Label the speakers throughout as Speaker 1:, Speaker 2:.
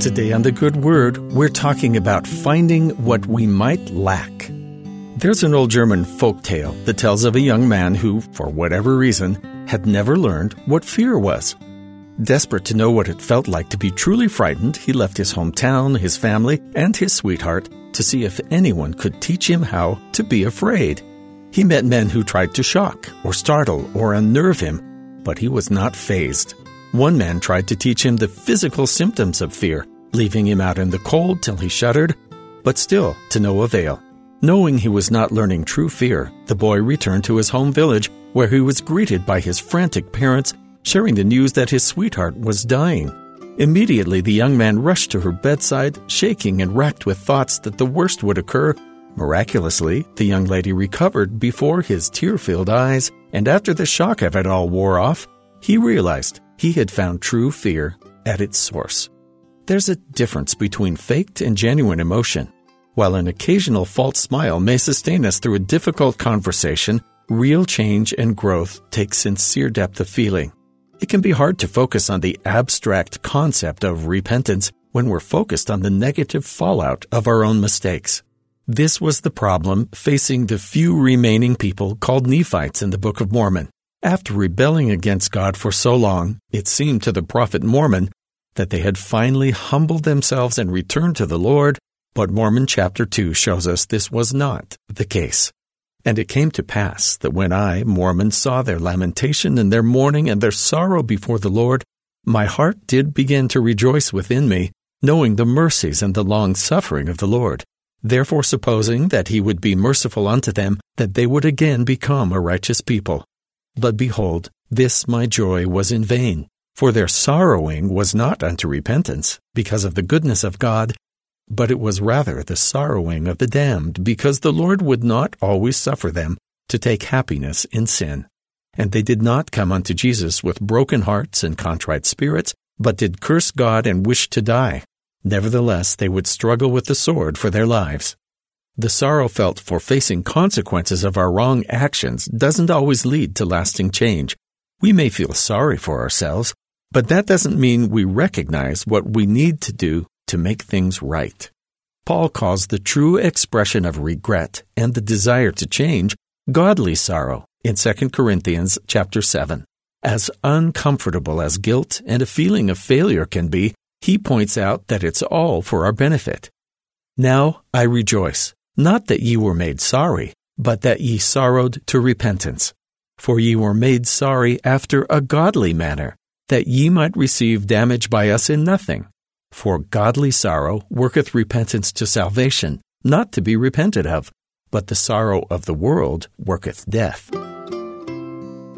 Speaker 1: Today on The Good Word, we're talking about finding what we might lack. There's an old German folk tale that tells of a young man who, for whatever reason, had never learned what fear was. Desperate to know what it felt like to be truly frightened, he left his hometown, his family, and his sweetheart to see if anyone could teach him how to be afraid. He met men who tried to shock, or startle, or unnerve him, but he was not fazed. One man tried to teach him the physical symptoms of fear, leaving him out in the cold till he shuddered, but still to no avail. Knowing he was not learning true fear, the boy returned to his home village, where he was greeted by his frantic parents, sharing the news that his sweetheart was dying. Immediately, the young man rushed to her bedside, shaking and racked with thoughts that the worst would occur. Miraculously, the young lady recovered before his tear filled eyes, and after the shock of it all wore off, he realized he had found true fear at its source. There's a difference between faked and genuine emotion. While an occasional false smile may sustain us through a difficult conversation, real change and growth take sincere depth of feeling. It can be hard to focus on the abstract concept of repentance when we're focused on the negative fallout of our own mistakes. This was the problem facing the few remaining people called Nephites in the Book of Mormon. After rebelling against God for so long, it seemed to the prophet Mormon that they had finally humbled themselves and returned to the Lord, but Mormon chapter 2 shows us this was not the case. And it came to pass that when I, Mormon, saw their lamentation and their mourning and their sorrow before the Lord, my heart did begin to rejoice within me, knowing the mercies and the long suffering of the Lord. Therefore, supposing that he would be merciful unto them, that they would again become a righteous people. But behold, this my joy was in vain, for their sorrowing was not unto repentance, because of the goodness of God, but it was rather the sorrowing of the damned, because the Lord would not always suffer them to take happiness in sin. And they did not come unto Jesus with broken hearts and contrite spirits, but did curse God and wish to die. Nevertheless, they would struggle with the sword for their lives. The sorrow felt for facing consequences of our wrong actions doesn't always lead to lasting change. We may feel sorry for ourselves, but that doesn't mean we recognize what we need to do to make things right. Paul calls the true expression of regret and the desire to change godly sorrow in 2 Corinthians chapter 7. As uncomfortable as guilt and a feeling of failure can be, he points out that it's all for our benefit. Now I rejoice not that ye were made sorry, but that ye sorrowed to repentance. For ye were made sorry after a godly manner, that ye might receive damage by us in nothing. For godly sorrow worketh repentance to salvation, not to be repented of, but the sorrow of the world worketh death.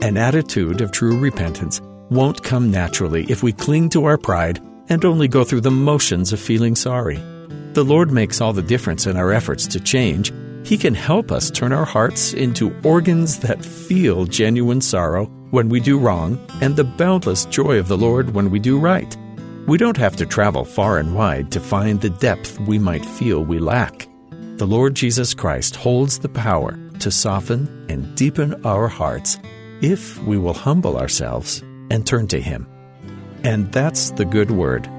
Speaker 1: An attitude of true repentance won't come naturally if we cling to our pride and only go through the motions of feeling sorry. The Lord makes all the difference in our efforts to change. He can help us turn our hearts into organs that feel genuine sorrow when we do wrong and the boundless joy of the Lord when we do right. We don't have to travel far and wide to find the depth we might feel we lack. The Lord Jesus Christ holds the power to soften and deepen our hearts if we will humble ourselves and turn to Him. And that's the good word